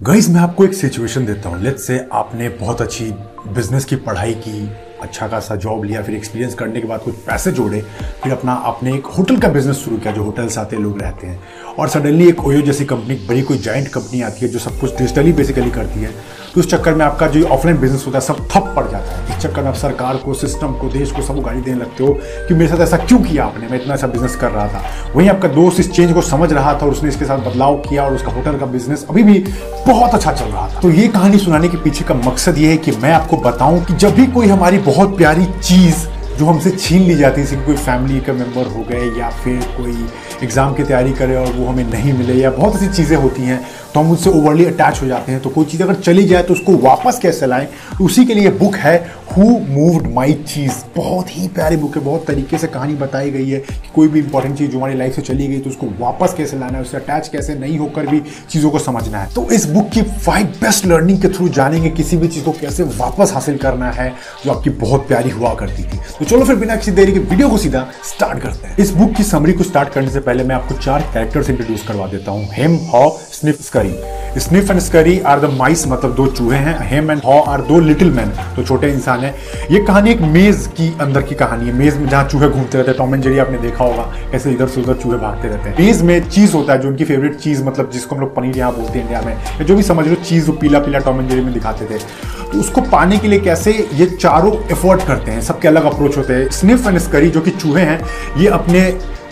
Guys मैं आपको एक सिचुएशन देता हूँ। लेट्स से आपने बहुत अच्छी बिज़नेस की पढ़ाई की अच्छा खासा जॉब लिया, फिर एक्सपीरियंस करने के बाद कुछ पैसे जोड़े, फिर अपना, आपने एक होटल का बिज़नेस शुरू किया, जो होटल्स आते लोग रहते हैं। और सडनली एक ओयो जैसी कंपनी बड़ी कोई जॉइंट कंपनी आती है जो सब कुछ डिजिटली बेसिकली करती है। तो उस चक्कर में आपका जो ऑफलाइन बिज़नेस होता है, सब ठप पड़ जाता है। इस चक्कर में आप सरकार को सिस्टम को, देश को सब गाली देने लगते हो कि मेरे साथ ऐसा क्यों किया आपने? मैं इतना ऐसा बिज़नेस कर रहा था। वहीं आपका दोस्त इस चेंज को समझ रहा था और उसने इसके साथ बदलाव किया और उसका होटल का बिज़नेस अभी भी बहुत अच्छा चल रहा था। तो ये कहानी सुनाने के पीछे का मकसद ये है कि मैं आपको बताऊँ कि जब भी कोई हमारी बहुत प्यारी चीज़ जो हमसे छीन ली जाती है, जैसे कोई फैमिली का मेंबर हो गए या फिर कोई एग्ज़ाम की तैयारी करे और वो हमें नहीं मिले या बहुत सी चीज़ें होती हैं तो हम उससे ओवरली अटैच हो जाते हैं। तो कोई चीज़ अगर चली जाए तो उसको वापस कैसे लाएँ? उसी के लिए बुक है हु मूव्ड माई चीज़ बहुत ही प्यारी बुक है। बहुत तरीके से कहानी बताई गई है कि कोई भी इंपॉर्टेंट चीज़ जो हमारी लाइफ से चली गई तो उसको वापस कैसे लाना है उससे अटैच कैसे नहीं होकर भी चीज़ों को समझना है। तो इस बुक की फाइव बेस्ट लर्निंग के थ्रू जानेंगे किसी भी चीज़ को कैसे वापस हासिल करना है, जो आपकी बहुत प्यारी हुआ करती थी। तो चलो फिर बिना किसी देरी के वीडियो को सीधा स्टार्ट करते हैं। इस बुक की समरी को स्टार्ट करने से पहले मैं आपको चार कैरेक्टर्स इंट्रोड्यूस करवा देता हूँ। Hem Haw Sniff Scurry Sniff and Scurry are the mice मतलब दो चूहे हैं हेम एंड हॉ आर दो लिटिल मैन तो छोटे इंसान है। ये कहानी एक मेज की अंदर की कहानी है। मेज में जहाँ चूहे घूमते रहते हैं टॉम एंड जेरी आपने देखा होगा, ऐसे इधर से उधर चूहे भागते रहते हैं। मेज में चीज़ होता है, जो उनकी फेवरेट चीज़ मतलब जिसको हम लोग पनीर यहाँ बोलते हैं इंडिया में। या जो भी समझ लो चीज़ पीला पीला टॉम एंड जेरी में दिखाते थे। तो उसको पाने के लिए कैसे ये चारों एफर्ट करते हैं, सबके अलग अप्रोच होते हैं। स्निफ एंड स्करी जो कि चूहे हैं, ये अपने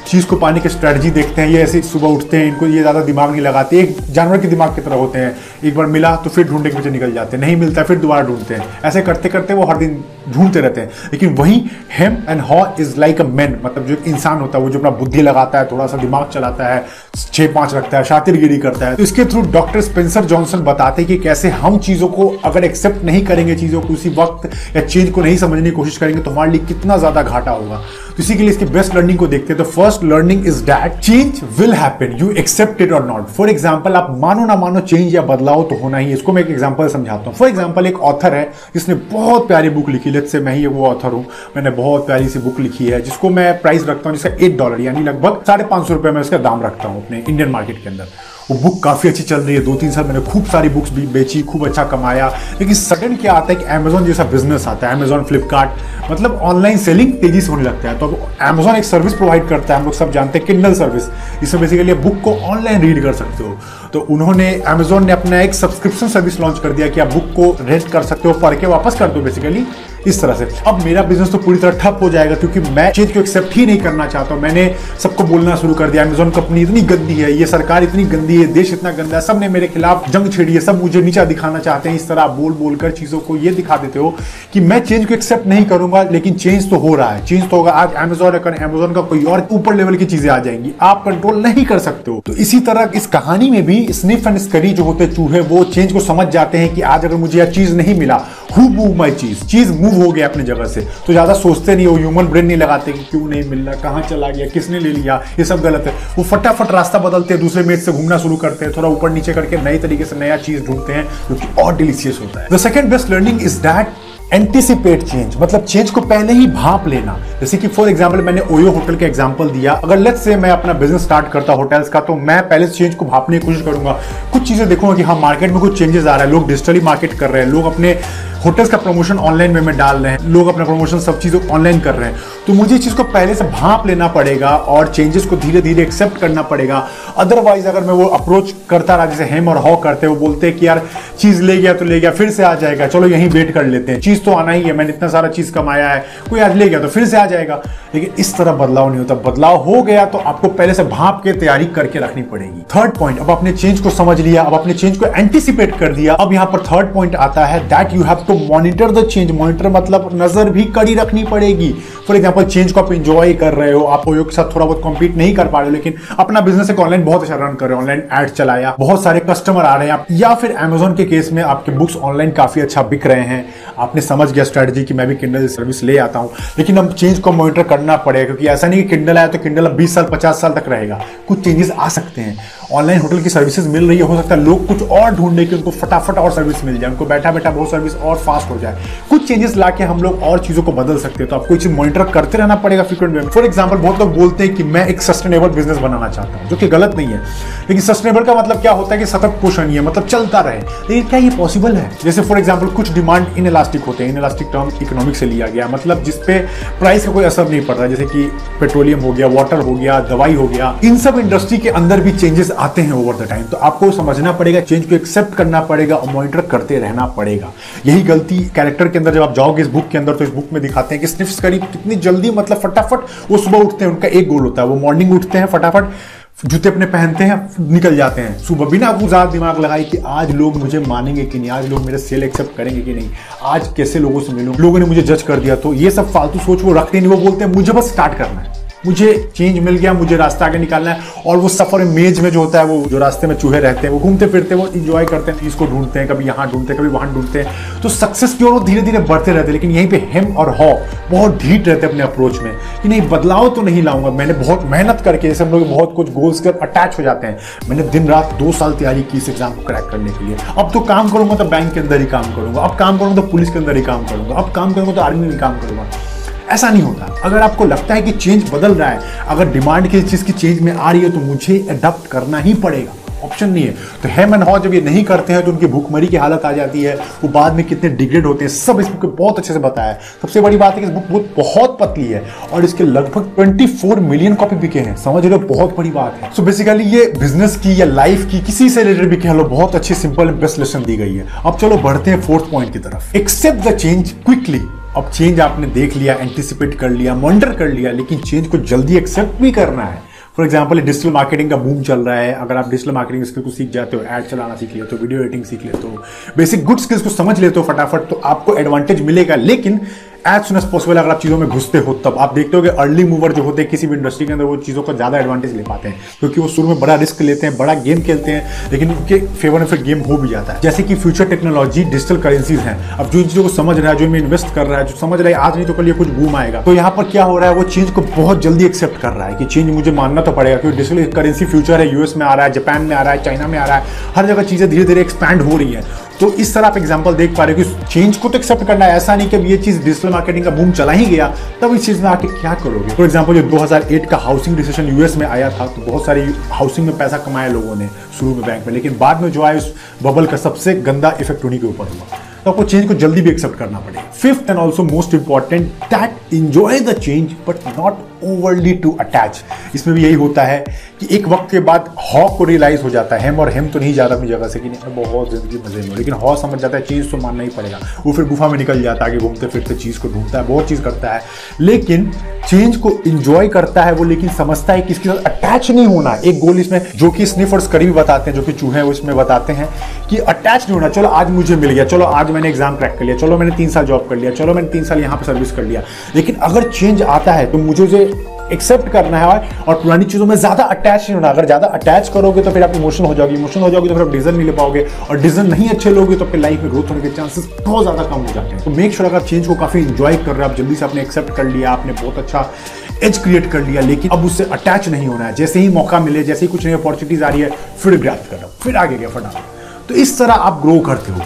चीज़ को पाने की स्ट्रेटजी देखते हैं, ये ऐसे सुबह उठते हैं, इनको ये ज़्यादा दिमाग नहीं लगाते, एक जानवर के दिमाग की तरह होते हैं। एक बार मिला तो फिर ढूँढने के पीछे निकल जाते हैं, नहीं मिलता फिर दोबारा ढूंढते हैं। ऐसे करते करते वो हर दिन ढूंढते रहते हैं। लेकिन वहीं Hem and Haw is like a man मतलब जो इंसान होता है, वो जो अपना बुद्धि लगाता है, थोड़ा सा दिमाग चलाता है छः पाँच रखता है, शातिरगिरी करता है। तो इसके थ्रू डॉक्टर स्पेंसर जॉनसन बताते हैं कि कैसे हम चीज़ों को अगर एक्सेप्ट नहीं करेंगे, चीज़ों को उसी वक्त या चेंज को नहीं समझने की कोशिश करेंगे तो हमारे लिए कितना ज़्यादा घाटा होगा। तो इसी के लिए इसकी बेस्ट लर्निंग को देखते हैं तो first learning is that change will happen you accept it और नॉट फॉर एग्ज़ाम्पल आप मानो ना मानो चेंज या बदलाव तो होना ही इसको मैं एक एग्ज़ाम्पल समझाता हूँ। फॉर एग्ज़ाम्पल एक ऑथर है, जिसने बहुत प्यारी बुक लिखी। लेट से मैं ही वो ऑथर हूँ। मैंने बहुत प्यारी सी बुक लिखी है, जिसको मैं प्राइस रखता हूँ, जिसका एट डॉलर यानी लगभग साढ़े पाँच सौ रुपये में उसका दाम रखता हूँ अपने इंडियन मार्केट के अंदर। वो बुक काफ़ी अच्छी चल रही है। दो तीन साल मैंने खूब सारी बुक्स भी बेची, खूब अच्छा कमाया। लेकिन सडन क्या आता है कि अमेजोन जैसा बिज़नेस आता है अमेजोन फ्लिपकार्ट मतलब ऑनलाइन सेलिंग तेज़ी से होने लगता है। तो अब अमेजोन एक सर्विस प्रोवाइड करता है, हम लोग सब जानते हैं किंडल सर्विस इसमें बेसिकली आप बुक को ऑनलाइन रीड कर सकते हो। तो उन्होंने अमेजोन ने अपना एक सब्सक्रिप्शन सर्विस लॉन्च कर दिया कि आप बुक को रेंट कर सकते हो पढ़ के वापस कर दो बेसिकली इस तरह से। अब मेरा बिज़नेस तो पूरी तरह ठप हो जाएगा क्योंकि मैं चीज़ को एक्सेप्ट ही नहीं करना चाहता मैंने सबको बोलना शुरू कर दिया। अमेजोन कंपनी इतनी गंदी है, ये सरकार इतनी गंदी है, देश इतना गंदा है सबने मेरे खिलाफ जंग छेड़ी है, सब मुझे नीचा दिखाना चाहते हैं। इस तरह बोल बोलकर चीज़ों को ये दिखा देते हो कि मैं चेंज को एक्सेप्ट नहीं करूँगा, लेकिन चेंज तो हो रहा है। चेंज तो होगा। आज अमेजोन अमेजोन का कोई और ऊपर लेवल की चीज़ें आ जाएँगी, आप कंट्रोल नहीं कर सकते हो। तो इसी तरह इस कहानी में भी स्निफ एंड स्करी जो होते चूहे, वो चेंज को समझ जाते हैं कि आज अगर मुझे यह चीज़ नहीं मिला who move my cheese cheese move हो गया अपनी जगह से। तो ज़्यादा सोचते नहीं हो ह्यूमन ब्रेन नहीं लगाते कि क्यों नहीं मिल रहा कहाँ चला गया, किसने ले लिया, ये सब गलत है। वो फटाफट रास्ता बदलते हैं, दूसरे मेज से घूमना शुरू करते हैं, थोड़ा ऊपर नीचे करके नए तरीके से नया चीज़ ढूंढते हैं, जो कि और डिलीशियस होता है। The second best learning is that anticipate change मतलब चेंज को पहले ही भाप लेना। जैसे कि फॉर एग्ज़ाम्पल मैंने ओयो होटल का एग्जांपल दिया। अगर लेट्स से मैं अपना बिज़नेस स्टार्ट करता होटल्स का तो मैं पहले चेंज को भापने की कोशिश करूँगा। कुछ चीज़ें देखूँगा कि हाँ मार्केट में कुछ चेंजेस आ रहा है, लोग डिजिटली मार्केट कर रहे हैं, लोग अपने होटल्स का प्रमोशन ऑनलाइन वे में डाल रहे हैं। लोग अपना प्रमोशन सब चीज़ों ऑनलाइन कर रहे हैं। तो मुझे इस चीज़ को पहले से भाप लेना पड़ेगा और चेंजेस को धीरे धीरे एक्सेप्ट करना पड़ेगा। अदरवाइज़ अगर मैं वो अप्रोच करता रहा, जैसे हेम और हॉ करते वो बोलते हैं कि यार चीज़ ले गया तो ले गया, फिर से आ जाएगा। चलो यहीं वेट कर लेते हैं। चीज़ तो आना ही है, मैंने इतना सारा चीज़ कमाया है। कोई आज ले गया तो फिर से आ जाएगा। लेकिन इस तरह बदलाव नहीं होता। बदलाव हो गया तो आपको पहले से भाप के तैयारी करके रखनी पड़ेगी। थर्ड पॉइंट अब अपने चेंज को समझ लिया, अब अपने चेंज को एंटिसिपेट कर दिया। अब यहाँ पर थर्ड पॉइंट आता है that you have to monitor the change monitor मतलब नज़र भी कड़ी रखनी पड़ेगी। फॉर एग्ज़ाम्पल चेंज को आप इंजॉय कर रहे हो, आप के साथ थोड़ा बहुत कॉम्पीट नहीं कर पा रहे हो, लेकिन अपना बिज़नेस एक ऑनलाइन बहुत अच्छा रन कर रहे हो ऑनलाइन एड चलाया, बहुत सारे कस्टमर आ रहे हैं या फिर एमेजोन के केस में आपके बुक्स ऑनलाइन काफ़ी अच्छा बिक रहे हैं। आपने समझ गया स्ट्रेटजी कि मैं भी किंडल सर्विस ले आता हूँ। लेकिन अब चेंज को मॉनिटर करना पड़ेगा, क्योंकि ऐसा नहीं कि किंडल आया तो किंडल अब बीस साल, पचास साल तक रहेगा। कुछ चेंजेस आ सकते हैं। ऑनलाइन होटल की सर्विसेज़ मिल रही है, हो सकता है लोग कुछ और ढूँढने की उनको फटाफट और सर्विस मिल जाए, उनको बैठा बैठा बहुत सर्विस और फास्ट हो जाए। कुछ चेंजेस ला के हम लोग और चीज़ों को बदल सकते हैं। तो आपको चीज़ मॉनिटर करते रहना पड़ेगा फ्रिक्वेंट वे फॉर एग्ज़ाम्पल बहुत लोग बोलते हैं कि मैं एक सस्टेनेबल बिज़नेस बनाना चाहता हूँ, जो कि गलत नहीं है। लेकिन सस्टेनेबल का मतलब क्या होता है कि सतत पोषण है मतलब चलता रहे। लेकिन क्या ये पॉसिबल है? जैसे फॉर एग्ज़ाम्पल कुछ डिमांड इन इलास्टिक होते हैं। इन इलास्टिक टर्म इकोनॉमिक से लिया गया। मतलब जिसपे प्राइस का कोई असर नहीं पड़ रहा। जैसे कि पेट्रोलियम हो गया वाटर हो गया, दवाई हो गया। इन सब इंडस्ट्री के अंदर भी चेंजेस आते हैं ओवर द टाइम तो आपको समझना पड़ेगा चेंज को एक्सेप्ट करना पड़ेगा और मॉनिटर करते रहना पड़ेगा। यही गलती कैरेक्टर के अंदर जब आप जाओगे इस बुक के अंदर तो इस बुक में दिखाते हैं कि स्निफ्स करीब कितनी जल्दी मतलब फटाफट वो सुबह उठते हैं। उनका एक गोल होता है, वो मॉर्निंग उठते हैं फटाफट। जूते अपने पहनते हैं, निकल जाते हैं। सुबह बिना ज़्यादा दिमाग लगाए कि आज लोग मुझे मानेंगे कि नहीं, आज लोग मेरे सेल एक्सेप्ट करेंगे कि नहीं, आज कैसे लोगों से मिलूं? लोगों ने मुझे जज कर दिया तो ये सब फालतू सोच वो रखते नहीं, वो बोलते हैं, मुझे बस स्टार्ट करना है। मुझे चेंज मिल गया, मुझे रास्ता आगे निकालना है और वो सफ़र मेज में जो होता है, वो जो रास्ते में चूहे रहते हैं, वो घूमते फिरते हैं, वो इंजॉय करते हैं, इसको ढूंढते हैं, कभी यहाँ ढूंढते हैं, कभी वहाँ ढूंढते हैं। तो सक्सेस की ओर वो धीरे धीरे बढ़ते रहते हैं, लेकिन यहीं पर हेम और हॉ बहुत ढीट रहते हैं अपने अप्रोच में कि नहीं, बदलाव तो नहीं लाऊँगा। मैंने बहुत मेहनत करके, जैसे हम लोग बहुत कुछ गोल्स कर अटैच हो जाते हैं, मैंने दिन रात दो साल तैयारी की इस एग्ज़ाम को क्रैक करने के लिए। अब तो काम करूँगा तो बैंक के अंदर ही काम करूँगा, अब काम करूँगा तो पुलिस के अंदर ही काम करूँगा, अब काम करूँगा तो आर्मी में काम करूँगा। ऐसा नहीं होता। अगर आपको लगता है कि चेंज बदल रहा है, अगर डिमांड किसी चीज़ की चेंज में आ रही है तो मुझे अडॉप्ट करना ही पड़ेगा। ऑप्शन नहीं है। तो हेम एंड हॉ जब ये नहीं करते हैं तो उनकी भूखमरी की हालत आ जाती है। वो बाद में कितने डिग्रेड होते हैं, सब इस बुक में बहुत अच्छे से बताया है। सबसे बड़ी बात है कि इस बुक बहुत बहुत पतली है और इसके लगभग 24 मिलियन कॉपी बिके हैं। समझ लो बहुत बड़ी बात है। सो so बेसिकली ये बिज़नेस की या लाइफ की किसी से रिलेटेड भी कह लो, बहुत अच्छी सिंपल बेस्ट लेसन दी गई है। अब चलो बढ़ते हैं फोर्थ पॉइंट की तरफ़। एक्सेप्ट द चेंज क्विकली अब चेंज आपने देख लिया एंटिसिपेट कर लिया मॉनिटर कर लिया, लेकिन चेंज को जल्दी एक्सेप्ट भी करना है। फॉर एग्ज़ाम्पल डिजिटल मार्केटिंग का बूम चल रहा है। अगर आप डिजिटल मार्केटिंग स्किल को सीख जाते हो एड चलाना सीख लेते हो वीडियो एडिटिंग सीख लेते हो बेसिक गुड स्किल्स को समझ लेते हो फटाफट तो आपको एडवांटेज मिलेगा। लेकिन एज सुन एज पॉसिबल अगर आप चीज़ों में घुसते हो, तब आप देखते हो कि अर्ली मूवर जो होते हैं किसी भी इंडस्ट्री के अंदर, वो चीज़ों का ज़्यादा एडवांटेज ले पाते हैं। क्योंकि वो शुरू में बड़ा रिस्क लेते हैं, बड़ा गेम खेलते हैं, लेकिन उनके फेवर में फिर गेम हो भी जाता है। जैसे कि फ्यूचर टेक्नोलॉजी डिजिटल करेंसीज हैं। अब जो इन चीज़ों को समझ रहा है, जो इन्वेस्ट कर रहा है, जो समझ रहा है, आज नहीं तो कल ये कुछ बूम आएगा। तो यहाँ पर क्या हो रहा है, वो चेंज को बहुत जल्दी एक्सेप्ट कर रहा है कि चेंज मुझे मानना तो पड़ेगा, क्योंकि डिजिटल करेंसी फ्यूचर है यूएस में आ रहा है जापान में आ रहा है चाइना में आ रहा है, हर जगह चीज़ें धीरे धीरे एक्सपैंड हो रही है। तो इस तरह आप एग्ज़ाम्पल देख पा रहे हो कि चेंज को तो एक्सेप्ट करना है। ऐसा नहीं कि ये चीज़ डिजिटल मार्केटिंग का बूम चला ही गया, तब इस चीज़ में आके क्या करोगे? फॉर एग्ज़ाम्पल जो 2008 का हाउसिंग रिसेशन यूएस में आया था तो बहुत सारी हाउसिंग में पैसा कमाया लोगों ने शुरू में बैंक में। लेकिन बाद में जो आया, उस बबल का सबसे गंदा इफ़ेक्ट उन्हीं के ऊपर हुआ। तो आपको चेंज को जल्दी भी एक्सेप्ट करना पड़ेगा। Fifth and also most important that enjoy the change but not overly to attach इसमें भी यही होता है कि एक वक्त के बाद हॉ को रियलाइज़ हो जाता है हेम और हेम तो नहीं जाता अपनी जगह से कि नहीं बहुत ज़िंदगी मज़े में लेकिन हॉ समझ जाता है, चीज़ तो मानना ही पड़ेगा। वो फिर गुफा में निकल जाता है, आगे घूमते फिरते चीज़ को ढूंढता है, बहुत चीज़ करता है। लेकिन चेंज को इंजॉय करता है वो, लेकिन समझता है कि इसके साथ अटैच नहीं होना। एक गोल इसमें, जो कि स्निफर्स करीबी बताते हैं, जो कि चूहे हैं उसमें बताते हैं कि अटैच नहीं होना, चलो आज मुझे मिल गया, चलो आज मैंने एग्ज़ाम क्रैक कर लिया, चलो मैंने तीन साल जॉब कर लिया, चलो मैंने तीन साल यहाँ पर सर्विस कर लिया। लेकिन अगर चेंज आता है तो मुझे एक्सेप्ट करना है और पुरानी चीज़ों में ज़्यादा अटैच नहीं होना। अगर ज़्यादा अटैच करोगे तो फिर आप इमोशन हो जाओगे। इमोशन हो जाओगे तो फिर आप डिसीज़न नहीं ले पाओगे। और डिसीज़न नहीं अच्छे लोगे तो आपके लाइफ में ग्रोथ होने के चांसेस बहुत ज़्यादा कम हो जाते हैं। तो मेक श्योर अगर चेंज को काफ़ी इंजॉय कर रहे हो, आप जल्दी से आपने एक्सेप्ट कर लिया, आपने बहुत अच्छा एज क्रिएट कर लिया, लेकिन अब उससे अटैच नहीं होना है। जैसे ही मौका मिले, जैसे ही कुछ नई अपॉर्चुनिटीज़ आ रही है, फिर ग्रैप कर रहा फिर आगे गया फटाफट। तो इस तरह आप ग्रो करते हो।